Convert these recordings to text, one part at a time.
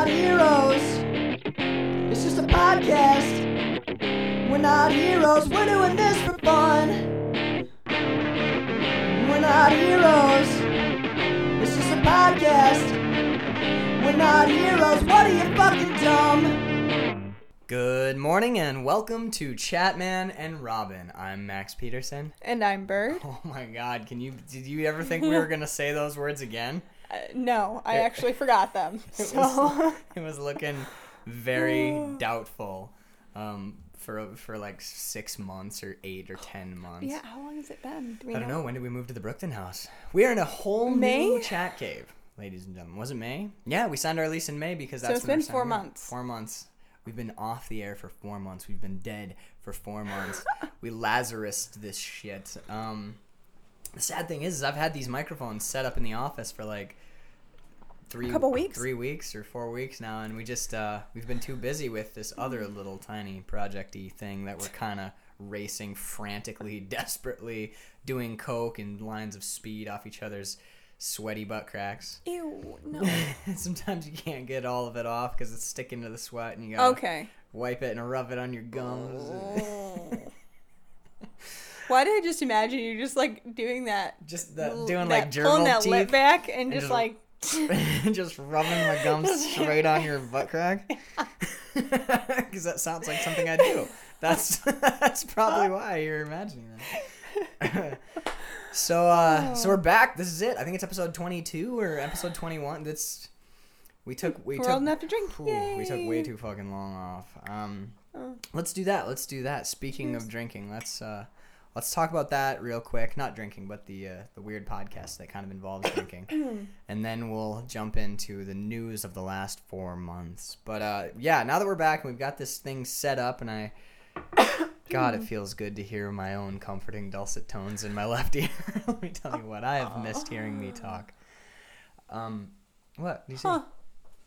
not heroes. It's just a podcast. We're not heroes. We're doing this for fun. We're not heroes. It's just a podcast. We're not heroes. What are you fucking dumb? Good morning and welcome to Chatman and Robin. I'm Max Peterson. And I'm Bird. Oh my god, can you did you ever think we were going to say those words again? Uh, no, I actually forgot them. It was, it was looking very doubtful um, for for like 6 months or 8 or 10 months. yeah, how long has it been? Do I don't know when did we move to the Brookton house? We are in a whole new chat cave, ladies and gentlemen. Was it May? Yeah, we signed our lease in May because that's So it's when been four months. Four months. We've been off the air for four months. We've been dead for four months. we Lazarus this shit. Um, the sad thing is, is I've had these microphones set up in the office for like three couple weeks? three weeks or four weeks now, and we just uh, we've been too busy with this other little tiny projecty thing that we're kind of racing frantically, desperately, doing coke and lines of speed off each other's sweaty butt cracks. Ew, no. Sometimes you can't get all of it off because it's sticking to the sweat, and you gotta okay. wipe it and rub it on your gums. Why did I just imagine you just like doing that? just l- doing that, like gerbil pulling that teeth, lip back and, just just- like just rubbing my gums straight on your butt crack. Because that sounds like something I do. That's that's probably why you're imagining that. so uh, so we're back. This is it. I think it's episode 22 or episode 21. That's we took we we're took old enough to drink. We took way too fucking long off. Um, Oh. let's do that. Let's do that. Speaking of drinking, let's uh, let's talk about that real quick. Not drinking, but the uh, the weird podcast that kind of involves drinking, and then we'll jump into the news of the last four months. But uh, yeah, now that we're back and we've got this thing set up, and I. God, it feels good to hear my own comforting dulcet tones in my left ear. Let me tell you what, I have missed hearing me talk. Um, what? Do you see? Huh.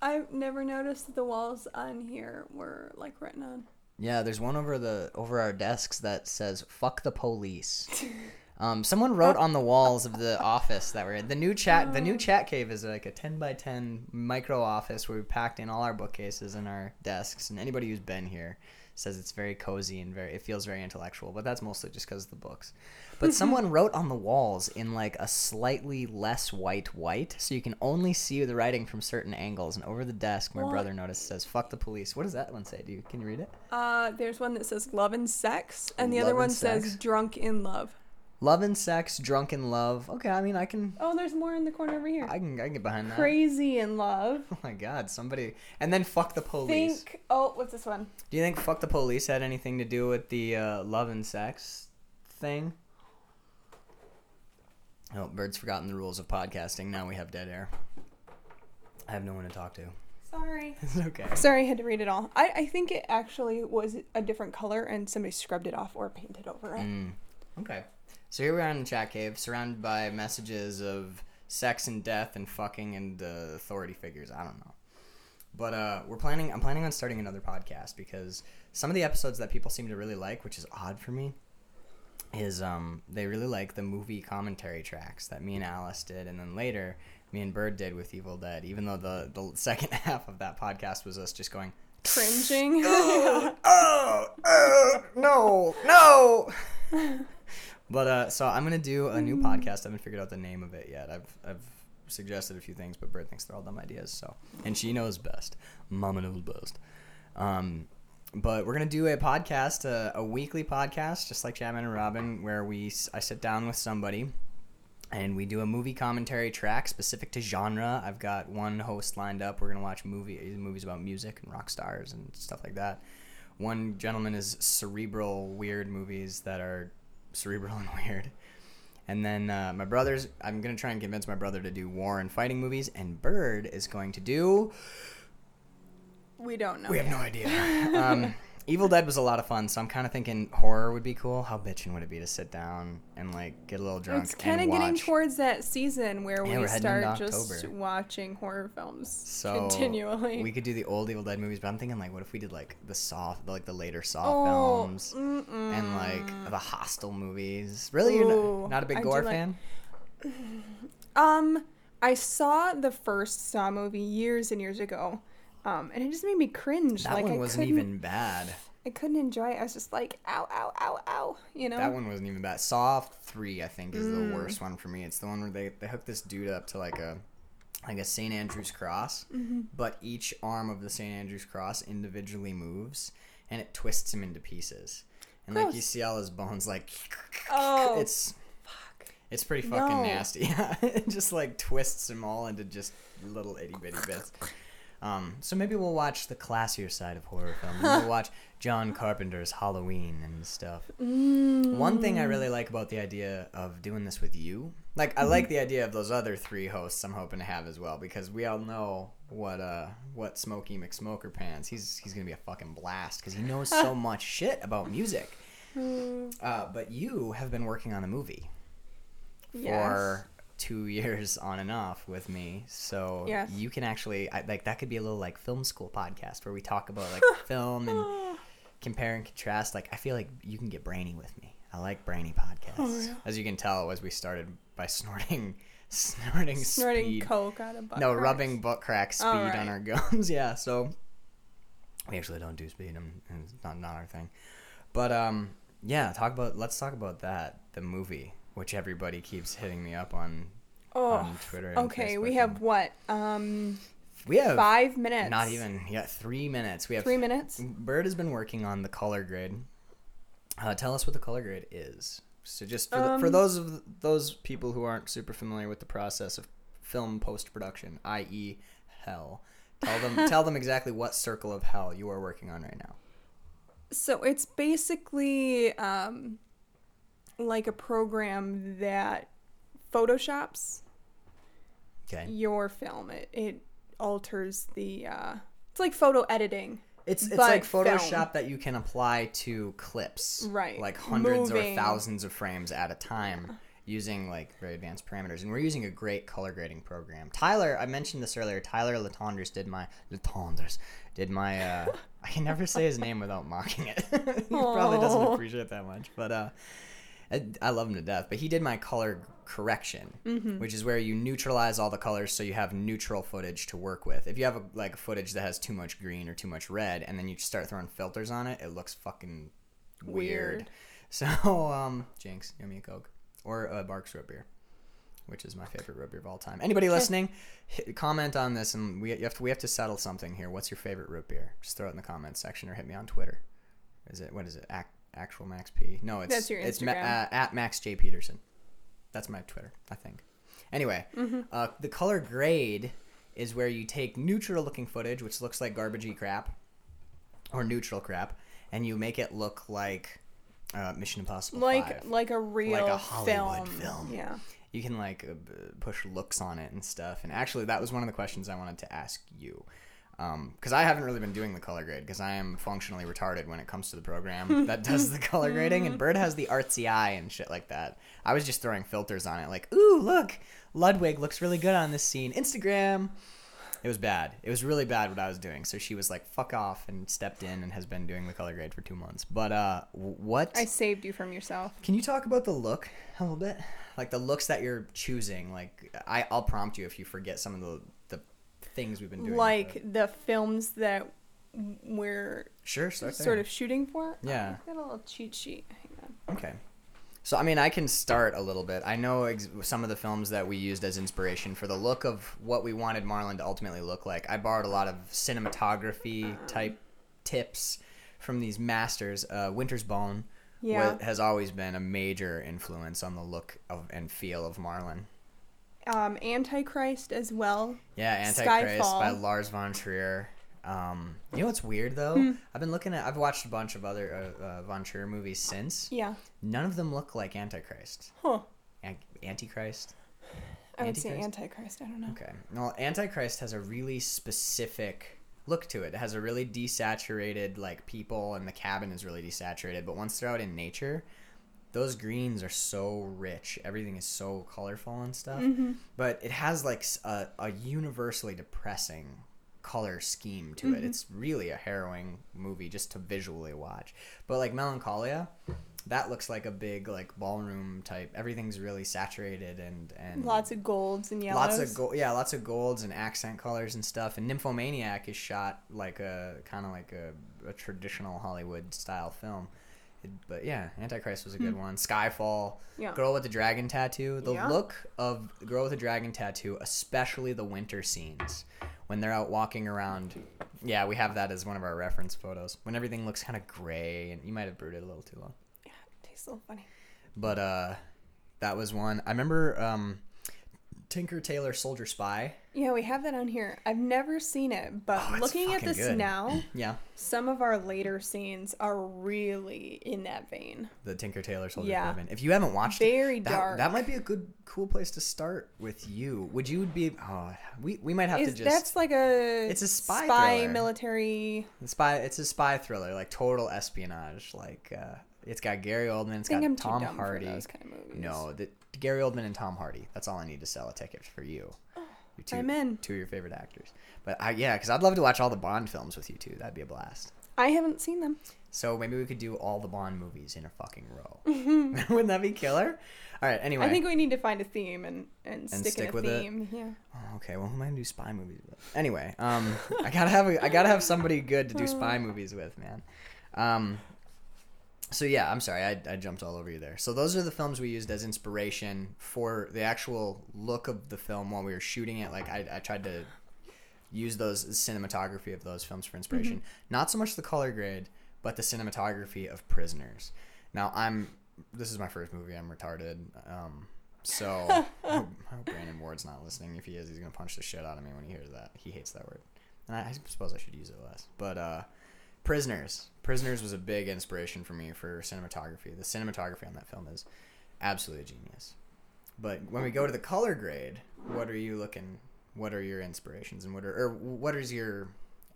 I've never noticed that the walls on here were like written on. Yeah, there's one over the over our desks that says "fuck the police." Um, someone wrote on the walls of the office that we're in. The new chat, the new chat cave is like a ten by ten micro office where we packed in all our bookcases and our desks. And anybody who's been here says it's very cozy and very it feels very intellectual. But that's mostly just because of the books. But someone wrote on the walls in like a slightly less white white, so you can only see the writing from certain angles. And over the desk, my What? brother noticed says "fuck the police." What does that one say? Do you can you read it? Uh, there's one that says love and sex, and the other one says drunk in love. Love and sex, drunken love. Okay, I mean, I can, Oh, there's more in the corner over here. I can, I can get behind that. Crazy in love. Oh my god, somebody. And then fuck the police. Think. Oh, what's this one? Do you think fuck the police had anything to do with the uh, love and sex thing? Oh, Bird's forgotten the rules of podcasting. Now we have dead air. I have no one to talk to. Sorry. It's okay. Sorry, I had to read it all. I, I think it actually was a different color and somebody scrubbed it off or painted over it. Mm. Okay. So here we are in the chat cave, surrounded by messages of sex and death and fucking and uh, authority figures. I don't know. But uh, we're planning. I'm planning on starting another podcast because some of the episodes that people seem to really like, which is odd for me, is um they really like the movie commentary tracks that me and Alice did, and then later me and Bird did with Evil Dead. Even though the the second half of that podcast was us just going, Cringing. oh, oh, oh, no, no. but uh, so I'm gonna do a new podcast. I haven't figured out the name of it yet. I've I've suggested a few things, but Bird thinks they're all dumb ideas. So, and she knows best. Mama knows best. Um, but we're gonna do a podcast, a, a weekly podcast, just like Chatman and Robin, where we I sit down with somebody and we do a movie commentary track specific to genre. I've got one host lined up. We're gonna watch movie movies about music and rock stars and stuff like that. One gentleman is cerebral, weird movies that are cerebral and weird. And then uh, my brother's. I'm gonna try and convince my brother to do war and fighting movies, and Bird is going to do. we don't know. We have no idea. Um, Evil Dead was a lot of fun, so I'm kind of thinking horror would be cool. How bitching would it be to sit down and like get a little drunk It's kind of getting towards that season where Yeah, we start just watching horror films so continually. We could do the old Evil Dead movies, but I'm thinking like, what if we did like the Saw, like the later Saw oh, films, mm-mm. and like the Hostel movies. Really, you're not, not a big I gore like- fan? Um, I saw the first Saw movie years and years ago, Um, and it just made me cringe. That like one I wasn't even bad. I couldn't enjoy it. I was just like, ow, ow, ow, ow. You know. That one wasn't even bad. Saw three, I think, is Mm. the worst one for me. It's the one where they they hook this dude up to like a like a St. Andrew's cross, Mm-hmm. but each arm of the St. Andrew's cross individually moves, and it twists him into pieces. And like you see all his bones, like Oh, it's it's pretty fucking No. nasty. It just like twists them all into just little itty bitty bits. Um, so maybe we'll watch the classier side of horror film. We'll watch John Carpenter's Halloween and stuff. One thing I really like about the idea of doing this with you, like I like the idea of those other three hosts. I'm hoping to have as well because we all know what uh what Smokey McSmoker Pants. He's he's gonna be a fucking blast because he knows so much shit about music. Uh, but you have been working on a movie for two years on and off with me, so Yes. you can actually I, like that could be a little like film school podcast where we talk about like film and compare and contrast. Like I feel like you can get brainy with me. I like brainy podcasts. Oh, yeah. As you can tell, as we started by snorting, snorting, snorting speed. coke out of butt no, cracks. rubbing butt crack speed Oh, on our gums. yeah, so we actually don't do speed, and it's not not our thing. But um, yeah, talk about let's talk about that the movie, which everybody keeps hitting me up on Oh, on Twitter. And okay. We Facebook have what? Um, we have five minutes. not even yeah three minutes. We have three minutes. Bird has been working on the color grid. Uh, tell us what the color grid is. So just for, the, for Um, those of those people who aren't super familiar with the process of film post production, i.e., hell, tell them tell them exactly what circle of hell you are working on right now. So it's basically um, like a program that photoshops Okay, your film. It it alters the. Uh, it's like photo editing. it's it's like film. Photoshop that you can apply to clips, Right. Like hundreds Moving. or thousands of frames at a time. Using like very advanced parameters, and we're using a great color grading program. Tyler, I mentioned this earlier. Tyler Latondres did my Latondres did my. Uh, I can never say his name without mocking it. he probably doesn't appreciate that much, but uh, I, I love him to death. But he did my color correction, Mm-hmm. which is where you neutralize all the colors so you have neutral footage to work with. If you have a, like footage that has too much green or too much red, and then you start throwing filters on it, it looks fucking weird. Weird. So, um, Jinx, give me a Coke or a Barq's root beer, which is my favorite root beer of all time. Anybody listening, hit, comment on this, and we you have to, we have to settle something here. What's your favorite root beer? Just throw it in the comments section or hit me on Twitter. Is it what is it? Ac- actual Max P? No, it's That's your it's ma- uh, at Max J Peterson. That's my Twitter, I think. Anyway, Mm-hmm. uh, the color grade is where you take neutral looking footage, which looks like garbagey crap, or neutral crap, and you make it look like uh, Mission Impossible Like 5. like a real like a Hollywood film. film. Yeah. You can like uh, push looks on it and stuff. And actually, that was one of the questions I wanted to ask you. Because I haven't really been doing the color grade because I am functionally retarded when it comes to the program that does the color grading, and Bird has the artsy eye and shit like that. I was just throwing filters on it, like, ooh, look, Ludwig looks really good on this scene. Instagram. It was bad. It was really bad what I was doing. So she was like, "Fuck off," and stepped in and has been doing the color grade for two months. But uh, what? I saved you from yourself. Can you talk about the look a little bit? Like the looks that you're choosing. Like I, I'll prompt you if you forget some of the things we've been doing. Like the films that we're sure, there. sort of shooting for. Yeah. I've got a little cheat sheet. Hang on. Okay. So I mean, I can start a little bit. I know ex- some of the films that we used as inspiration for the look of what we wanted Marlon to ultimately look like. I borrowed a lot of cinematography type tips from these masters. Uh, Winter's Bone Yeah. has always been a major influence on the look of and feel of Marlon. Um, Antichrist as well. Yeah, Antichrist by Skyfall. Lars von Trier. Um, you know what's weird though? Hmm. I've been looking at. I've watched a bunch of other uh, uh, von Trier movies since. Yeah. None of them look like Antichrist. Huh. An- Antichrist. I would say Antichrist? Antichrist. I don't know. Okay. Well, Antichrist has a really specific look to it. It has a really desaturated like people, and the cabin is really desaturated. But once they're out in nature, those greens are so rich. Everything is so colorful and stuff. Mm-hmm. But it has like a universally depressing color scheme to Mm-hmm. it. It's really a harrowing movie just to visually watch. But like Melancholia, that looks like a big like ballroom type. Everything's really saturated and and Lots of golds and yellows. lots of gold. Yeah, lots of golds and accent colors and stuff. And Nymphomaniac is shot like a kind of like a, a traditional Hollywood style film. But yeah, Antichrist was a good one. Skyfall, Hmm. Yeah. Girl with the Dragon Tattoo. The Yeah. look of Girl with the Dragon Tattoo, especially the winter scenes when they're out walking around. Yeah, we have that as one of our reference photos. When everything looks kind of gray and you might have brewed it a little too long. Yeah, it tastes a little funny. But uh that was one. I remember um Tinker Tailor Soldier Spy. Yeah, we have that on here. I've never seen it, but Oh, looking at this good. now, Yeah, some of our later scenes are really in that vein. the Tinker Tailor Soldier Yeah. If you haven't watched Very it, that, dark. that might be a good cool place to start with you. Would you be oh, we we might have Is to just that's like a It's a spy spy thriller. military? The spy it's a spy thriller, like total espionage. Like uh it's got Gary Oldman, it's got I'm too Tom dumb Hardy. for those kind of movies. No, the, Gary Oldman and Tom Hardy. That's all I need to sell a ticket for you. Your two, I'm in. Two of your favorite actors. But I, yeah, because I'd love to watch all the Bond films with you too. That'd be a blast. I haven't seen them. So maybe we could do all the Bond movies in a fucking row. Wouldn't that be killer? All right. Anyway. I think we need to find a theme and, and, stick, stick in a with it? theme. Yeah. Oh, okay. Well, who am I gonna do spy movies with? Anyway, um, I gotta have a, I gotta have somebody good to do spy movies with, man. Um, so yeah, I'm sorry, I, I jumped all over you there. So those are the films we used as inspiration for the actual look of the film while we were shooting it. Like I, I tried to use those cinematography of those films for inspiration. Not so much the color grade, but the cinematography of Prisoners. Now I'm this is my first movie. I'm retarded. Um, so I hope, I hope Brandon Ward's not listening. If he is, he's gonna punch the shit out of me when he hears that. He hates that word, and I, I suppose I should use it less. But uh, Prisoners, Prisoners was a big inspiration for me for cinematography. The cinematography on that film is absolutely genius. But when we go to the color grade, what are you looking? What are your inspirations, and what are or what is your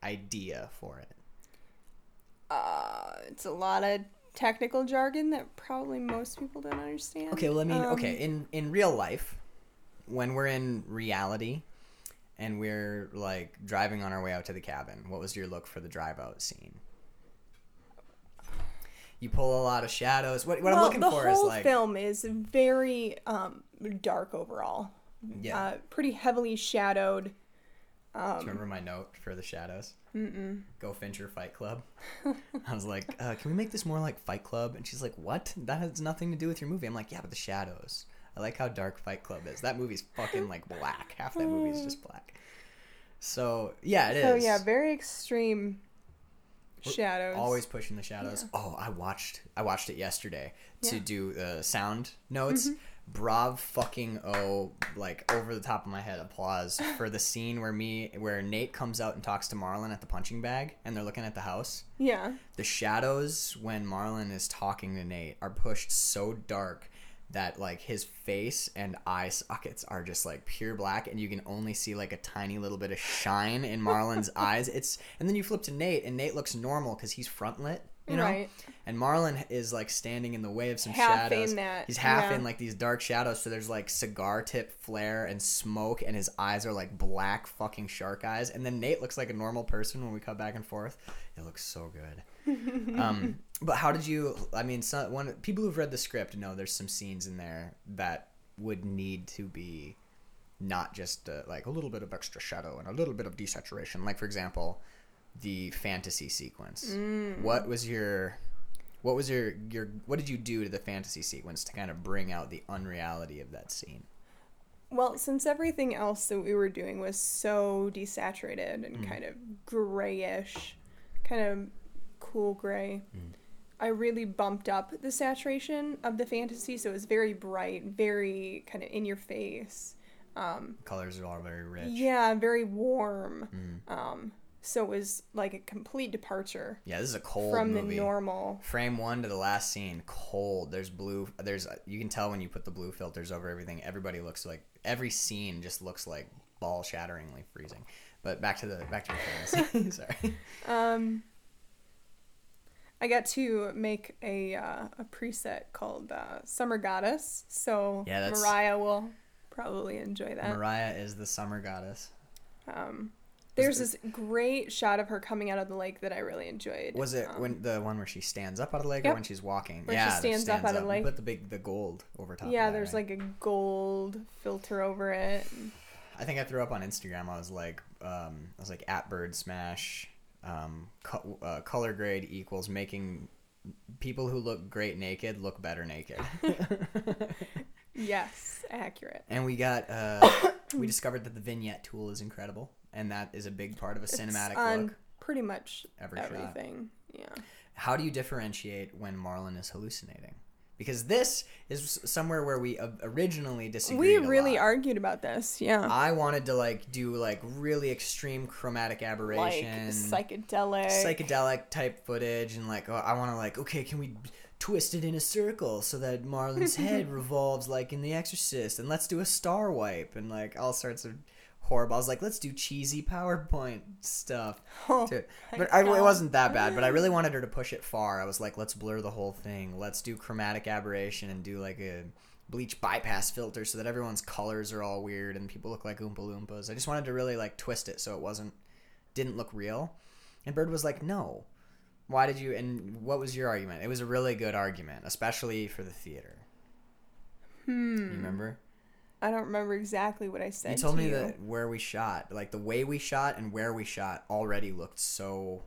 idea for it? Uh, it's a lot of technical jargon that probably most people don't understand. Okay, well, I mean, Um, okay, in in real life, when we're in reality, and we're like driving on our way out to the cabin, what was your look for the drive out scene? You pull a lot of shadows. What what I'm looking for is like the whole film is very um, dark overall. yeah. Uh, pretty heavily shadowed. Do you remember my note for the shadows? Mm-mm. Go Fincher Fight Club. I was like, uh, can we make this more like Fight Club? And she's like, what? That has nothing to do with your movie. I'm like, yeah, but the shadows. I like how dark Fight Club is. That movie's fucking like black. Half that movie is just black. So yeah, it is. So yeah, very extreme We're shadows. Always pushing the shadows. Oh, I watched I watched it yesterday to Yeah. do uh, sound notes. Brav fucking oh like over the top of my head applause for the scene where me where Nate comes out and talks to Marlon at the punching bag and they're looking at the house. Yeah. The shadows when Marlon is talking to Nate are pushed so dark that like his face and eye sockets are just like pure black and you can only see like a tiny little bit of shine in Marlon's eyes. It's and then you flip to Nate and Nate looks normal cuz he's front lit, you know? Right. And Marlon is like standing in the way of some Half shadows. in that, he's half yeah. in like these dark shadows so there's like cigar tip flare and smoke and his eyes are like black fucking shark eyes and then Nate looks like a normal person when we cut back and forth. It looks so good. um, but how did you? I mean, some, one people who've read the script know there's some scenes in there that would need to be not just uh, like a little bit of extra shadow and a little bit of desaturation. Like for example, the fantasy sequence. What was your what was your your what did you do to the fantasy sequence to kind of bring out the unreality of that scene? Well, since everything else that we were doing was so desaturated and Mm. kind of grayish, kind of cool gray, Mm. I really bumped up the saturation of the fantasy, so it was very bright, very kind of in your face. Um, Colors are all very rich. yeah, very warm. Mm. Um, so it was like a complete departure Yeah, this is a cold from movie. the normal. frame one to the last scene cold there's blue there's you can tell when you put the blue filters over everything everybody looks like every scene just looks like ball shatteringly freezing but back to the back to the fantasy sorry Um, I got to make a uh, a preset called uh, Summer Goddess, so Yeah, Mariah will probably enjoy that. mariah is the summer goddess um, There's this great shot of her coming out of the lake that I really enjoyed. Was it Um, when the one where she stands up out of the lake Yep. or when she's walking? Where she yeah, that stands up out of the lake. Put the big the gold over top. Yeah, that, there's right? like a gold filter over it. I think I threw up on Instagram. I was like, um, I was like at Bird Smash, um, co- uh, color grade equals making people who look great naked look better naked. Yes, accurate. and we got uh, we discovered that the vignette tool is incredible, and that is a big part of a It's cinematic on look. pretty much Every shot. everything. Yeah. How do you differentiate when Marlon is hallucinating? Because this is somewhere where we originally disagreed. We really argued about this. Yeah. I wanted to like do like really extreme chromatic like aberration, psychedelic. psychedelic type footage, and like oh, I want to like okay, can we twist it in a circle so that Marlon's head revolves like in The Exorcist, and let's do a star wipe and like all sorts of horrible. I was like, let's do cheesy PowerPoint stuff. Oh. But I, it wasn't that bad. But I really wanted her to push it far. I was like, let's blur the whole thing. Let's do chromatic aberration and do like a bleach bypass filter so that everyone's colors are all weird and people look like Oompa Loompas. I just wanted to really like twist it so it wasn't didn't look real. And Bird was like, no. Why did you? And what was your argument? It was a really good argument, especially for the theater. Hmm. You remember? I don't remember exactly what I said. You told to me you. that where we shot, like the way we shot and where we shot, already looked so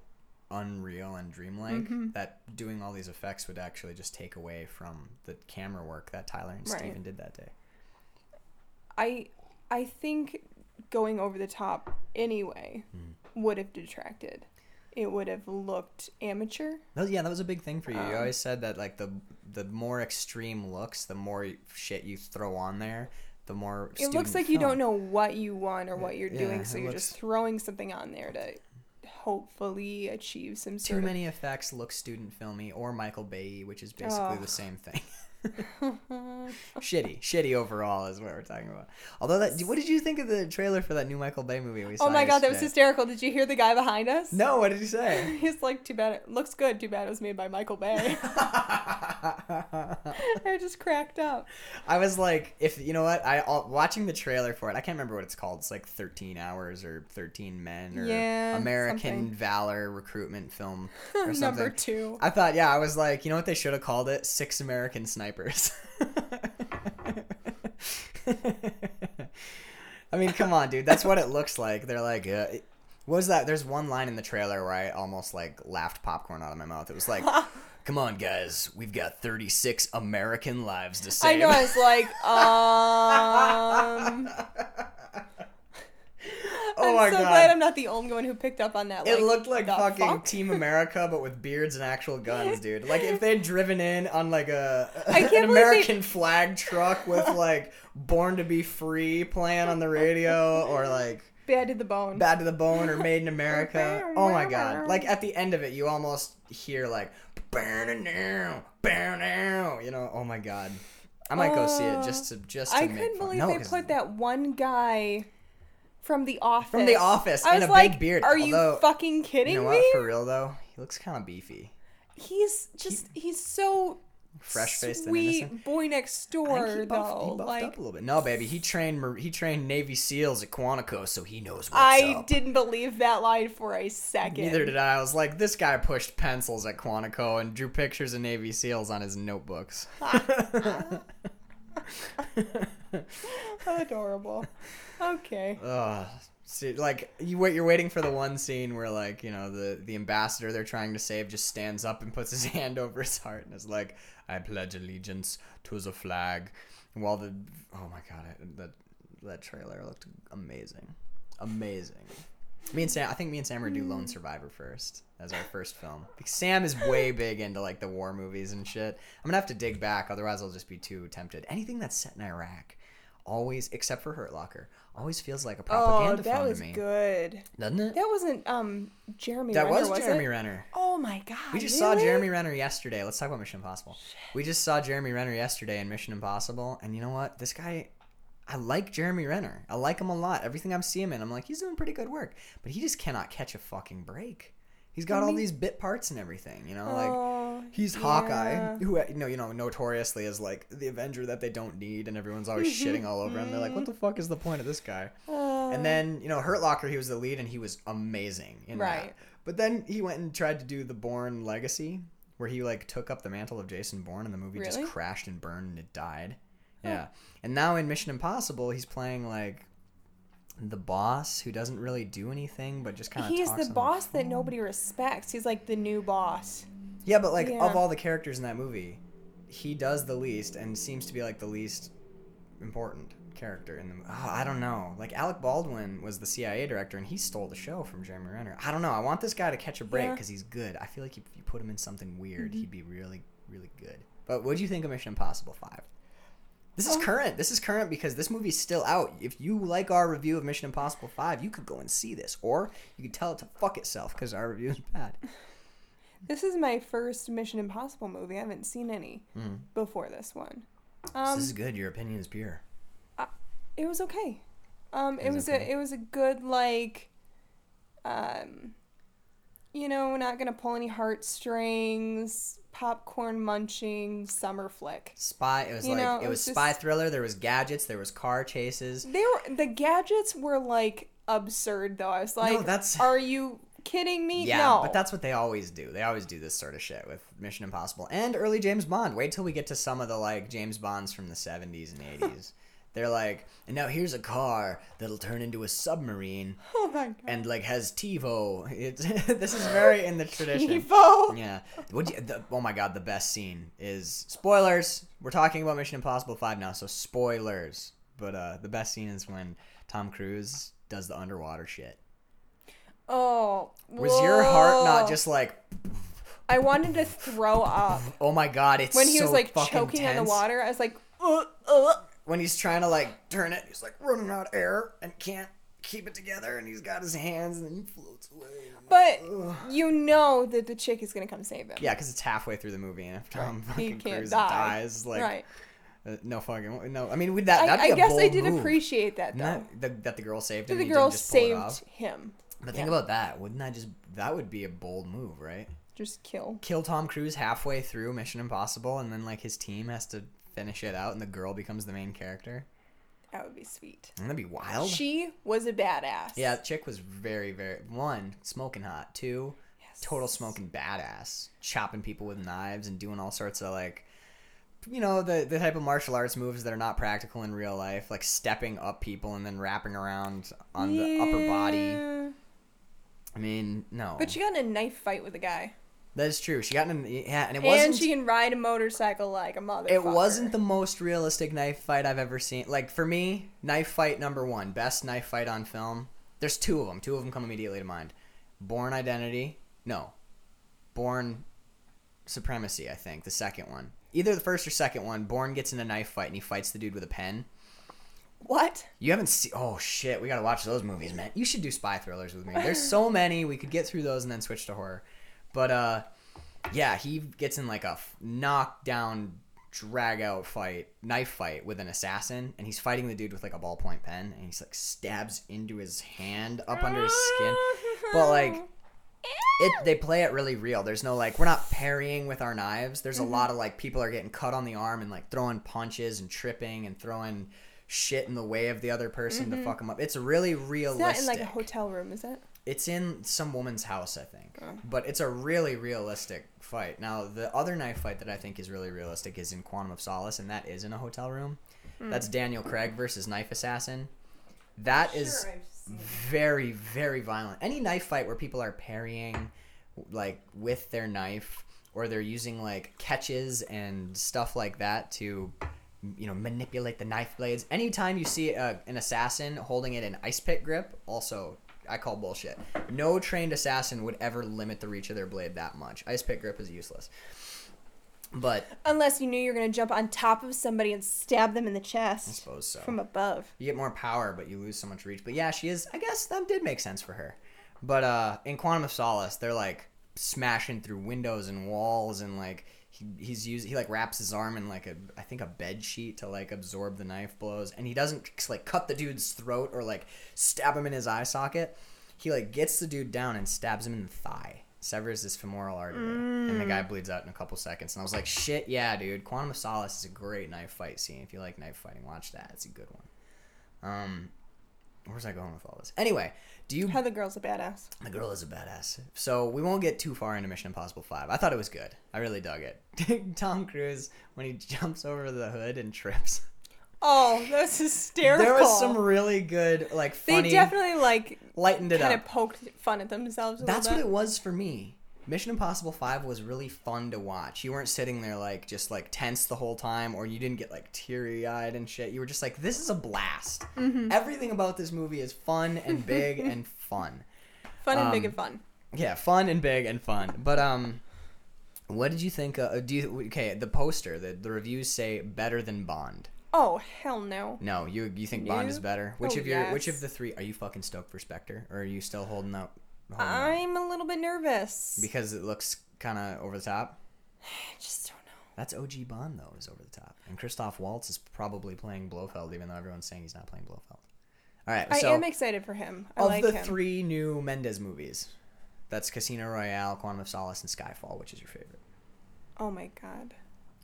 unreal and dreamlike Mm-hmm. that doing all these effects would actually just take away from the camera work that Tyler and Right. Steven did that day. I I think going over the top anyway Hmm. would have detracted. It would have looked amateur. That was- yeah, that was a big thing for you. you Um, always said that like the the more extreme looks, the more shit you throw on there, the more. It looks like you don't know what you want or what you're Yeah, doing, so you're looks- just throwing something on there to hopefully achieve some Too sort many effects look student filmy or Michael Bay, which is basically Oh. the same thing. shitty, shitty overall is what we're talking about. Although that, what did you think of the trailer for that new Michael Bay movie we saw? oh my god, that was hysterical! Did you hear the guy behind us? No, what did he say? He's like, too bad it looks good. Too bad it was made by Michael Bay. I just cracked up. I was like, if you know what, I all- watching the trailer for it. I can't remember what it's called. It's like Thirteen Hours or Thirteen Men or Yeah, American something. Valor recruitment film or something. Number two. I thought, yeah, I was like, you know what they should have called it? Six American Snipers. I mean, come on, dude. That's what it looks like. They're like, uh, what was that? There's one line in the trailer where I almost like laughed popcorn out of my mouth. It was like, come on, guys, we've got 36 American lives to save. I know. I was like, um. oh I'm my so god. glad I'm not the only one who picked up on that. it looked like fucking fuck? Team America, but with beards and actual guns, dude. Like if they'd driven in on like a an believe they- American flag truck with like "Born to Be Free" playing on the radio, or like Bad to the bone. "Bad to the Bone" or "Made in America." Oh my god! Like at the end of it, you almost hear like "Burn now, burn now," you know. Oh my god! I might go see it oh, just to just. To I make couldn't fun. believe No, they 'cause- put that one guy from The Office. From The Office I in was a like, big beard, Are you fucking kidding You know me? what? For real though, he looks kind of beefy. He's just he's so Fresh-faced and sweet innocent. boy next door buffed, though. like up a little bit. No, baby, he trained he trained Navy SEALs at Quantico, so he knows what's I up. didn't believe that line for a second. Neither did I. I was like, this guy pushed pencils at Quantico and drew pictures of Navy SEAls on his notebooks. Adorable. Okay. Ugh. See, like you wait, you're waiting for the one scene where like you know the the ambassador they're trying to save just stands up and puts his hand over his heart and is like, "I pledge allegiance to the flag," while the oh my god, I, that that trailer looked amazing, amazing. Me and Sam, I think me and Sam are do Lone mm. Survivor first as our first film because Sam is way big into like the war movies and shit. I'm gonna have to dig back, otherwise I'll just be too tempted. Anything that's set in Iraq, always except for Hurt Locker, always feels like a Oh, propaganda that film was to me, good. doesn't it? That wasn't um Jeremy. That Renner, was Jeremy it? Renner. Oh my god. We just saw? Jeremy Renner yesterday. Let's talk about Mission Impossible. We just saw Jeremy Renner yesterday in Mission Impossible, and you know what? This guy, I like Jeremy Renner. I like him a lot. Everything I'm seeing him in, I'm like, he's doing pretty good work. But he just cannot catch a fucking break. He's got all these bit parts and everything, you know, like Oh, he's yeah. Hawkeye, who you know, you know, notoriously is like the Avenger that they don't need, and everyone's always shitting all over him. They're like, what the fuck is the point of this guy? Uh, And then, you know, Hurt Locker, he was the lead and he was amazing in that. Right. But then he went and tried to do the Bourne Legacy, where he like took up the mantle of Jason Bourne and the movie just crashed and burned and it died. Yeah. And now in Mission Impossible, he's playing like the boss who doesn't really do anything but just kind of He's the boss that nobody respects. He's like the new boss. Yeah, but like Yeah. of all the characters in that movie, he does the least and seems to be like the least important character in the movie. Oh, I don't know. Like Alec Baldwin was the CIA director and he stole the show from Jeremy Renner. I don't know. I want this guy to catch a break Yeah. Mm-hmm. because he's good. I feel like if you put him in something weird, he'd be really, really good. But what do you think of Mission Impossible Five? This is Oh. current. This is current because this movie's still out. If you like our review of Mission Impossible 5, you could go and see this. Or you could tell it to fuck itself because our review is bad. This is my first Mission Impossible movie. I haven't seen any before this one. Um, this is good. Your opinion is pure. it was okay. Um, it was was okay. a it was a good like, um, you know, not gonna pull any heartstrings, popcorn munching summer flick. Spy. It was You like know, it was spy thriller. There was gadgets. There was car chases. They were the gadgets were like absurd though. I was like, that's- are you kidding me? Yeah, no. but that's what they always do. They always do this sort of shit with Mission Impossible and early James Bond. Wait till we get to some of the like James Bonds from the seventies and eighties. They're like, and now here's a car that'll turn into a submarine oh my god. and like has TiVo. It's this is very in the tradition. TiVo. Yeah. What you, the, oh my god, the best scene is spoilers. We're talking about Mission Impossible 5 now, so spoilers. But uh the best scene is when Tom Cruise does the underwater shit. Oh. Was your heart not just like, I wanted to throw up oh my god, it's when he so was like choking on the water. I was like, uh, uh. When he's trying to like turn it, he's like running out of air and can't keep it together, and he's got his hands and then he floats away. But you know that the chick is gonna come save him. Yeah, because it's halfway through the movie, and if Tom He fucking Cruise die. dies, like right. uh, no fucking no. I mean, would that I, I guess I did move. appreciate that though. Not that, that the girl saved that him. the girl didn't pull it off. saved him. But think about that. Wouldn't that just that would be a bold move, right? Just kill. Kill Tom Cruise halfway through Mission Impossible, and then like his team has to finish it out, and the girl becomes the main character. That would be sweet. Wouldn't be wild? She was a badass. yeah, chick was very, very one smoking hot. Two, Yes. total smoking badass, chopping people with knives and doing all sorts of like, you know, the the type of martial arts moves that are not practical in real life, like stepping up people and then wrapping around on the upper body. I mean, no. But she got in a knife fight with a guy. That is true. She got in. Yeah, and it wasn't. And she can ride a motorcycle like a mother. it wasn't the most realistic knife fight I've ever seen. Like for me, knife fight number one, best knife fight on film. There's two of them. Two of them come immediately to mind. Bourne Identity. No. Bourne Supremacy. I think the second one. Either the first or second one. Bourne gets in a knife fight and he fights the dude with a pen. What? You haven't seen? Oh shit! We gotta watch those movies, man. You should do spy thrillers with me. There's so many. We could get through those and then switch to horror. But uh, yeah, he gets in like a f- knockdown, drag out fight, knife fight with an assassin, and he's fighting the dude with like a ballpoint pen, and he's like stabs into his hand up under his skin. But like, it they play it really real. There's no like we're not parrying with our knives. There's a lot of like people are getting cut on the arm and like throwing punches and tripping and throwing shit in the way of the other person to fuck them up. It's really It's realistic. not in like a hotel room, is it? It's in some woman's house, I think. Oh. But it's a really realistic fight. Now, the other knife fight that I think is really realistic is in Quantum of Solace, and that is in a hotel room. Hmm. That's Daniel Craig versus Knife Assassin. That is very, very violent. Any knife fight where people are parrying, like with their knife, or they're using like catches and stuff like that to, you know, manipulate the knife blades. Anytime you see uh, an assassin holding it in ice pick grip, also I call bullshit. No trained assassin would ever limit the reach of their blade that much. Ice pick grip is useless. But Unless you knew you were gonna jump on top of somebody and stab them in the chest, I suppose so. from above. You get more power, but you lose so much reach. But yeah, she is. I guess that did make sense for her. But uh, in Quantum of Solace, they're like smashing through windows and walls, and like he's using he like wraps his arm in like a I think a bed sheet to like absorb the knife blows, and he doesn't like cut the dude's throat or like stab him in his eye socket. He like gets the dude down and stabs him in the thigh, severs his femoral artery, and the guy bleeds out in a couple seconds. And I was like, shit, yeah, dude. Quantum of Solace is a great knife fight scene. If you like knife fighting, watch that. It's a good one. Um, where's I going with all this? Anyway, do you How the girl's a badass. The girl is a badass. So we won't get too far into Mission Impossible 5. I thought it was good. I really dug it. Tom Cruise, when he jumps over the hood and trips. Oh, that's hysterical. There was some really good, like, funny. They definitely like lightened it up. kind of poked fun at themselves. A That's what it was for me. Mission Impossible 5 was really fun to watch. You weren't sitting there, like, just, like, tense the whole time, or you didn't get, like, teary eyed and shit. You were just like, this is a blast. Mm-hmm. Everything about this movie is fun and big and fun. fun and big um, and fun. Yeah, fun and big and fun. But um, what did you think? Uh, do you okay? The poster, the the reviews say better than Bond. Oh hell no. No, you you think Bond is better? Which Oh, of your which of the three are you fucking stoked for Spectre, or are you still holding out? Uh, I'm a little bit nervous. Because it looks kind of over the top. I just don't know. That's OG Bond though, is over the top, and Christoph Waltz is probably playing Blofeld, even though everyone's saying he's not playing Blofeld. All right, I am excited for him. I of like the him. three new Mendes movies, that's Casino Royale, Quantum of Solace, and Skyfall. Which is your favorite? Oh my god.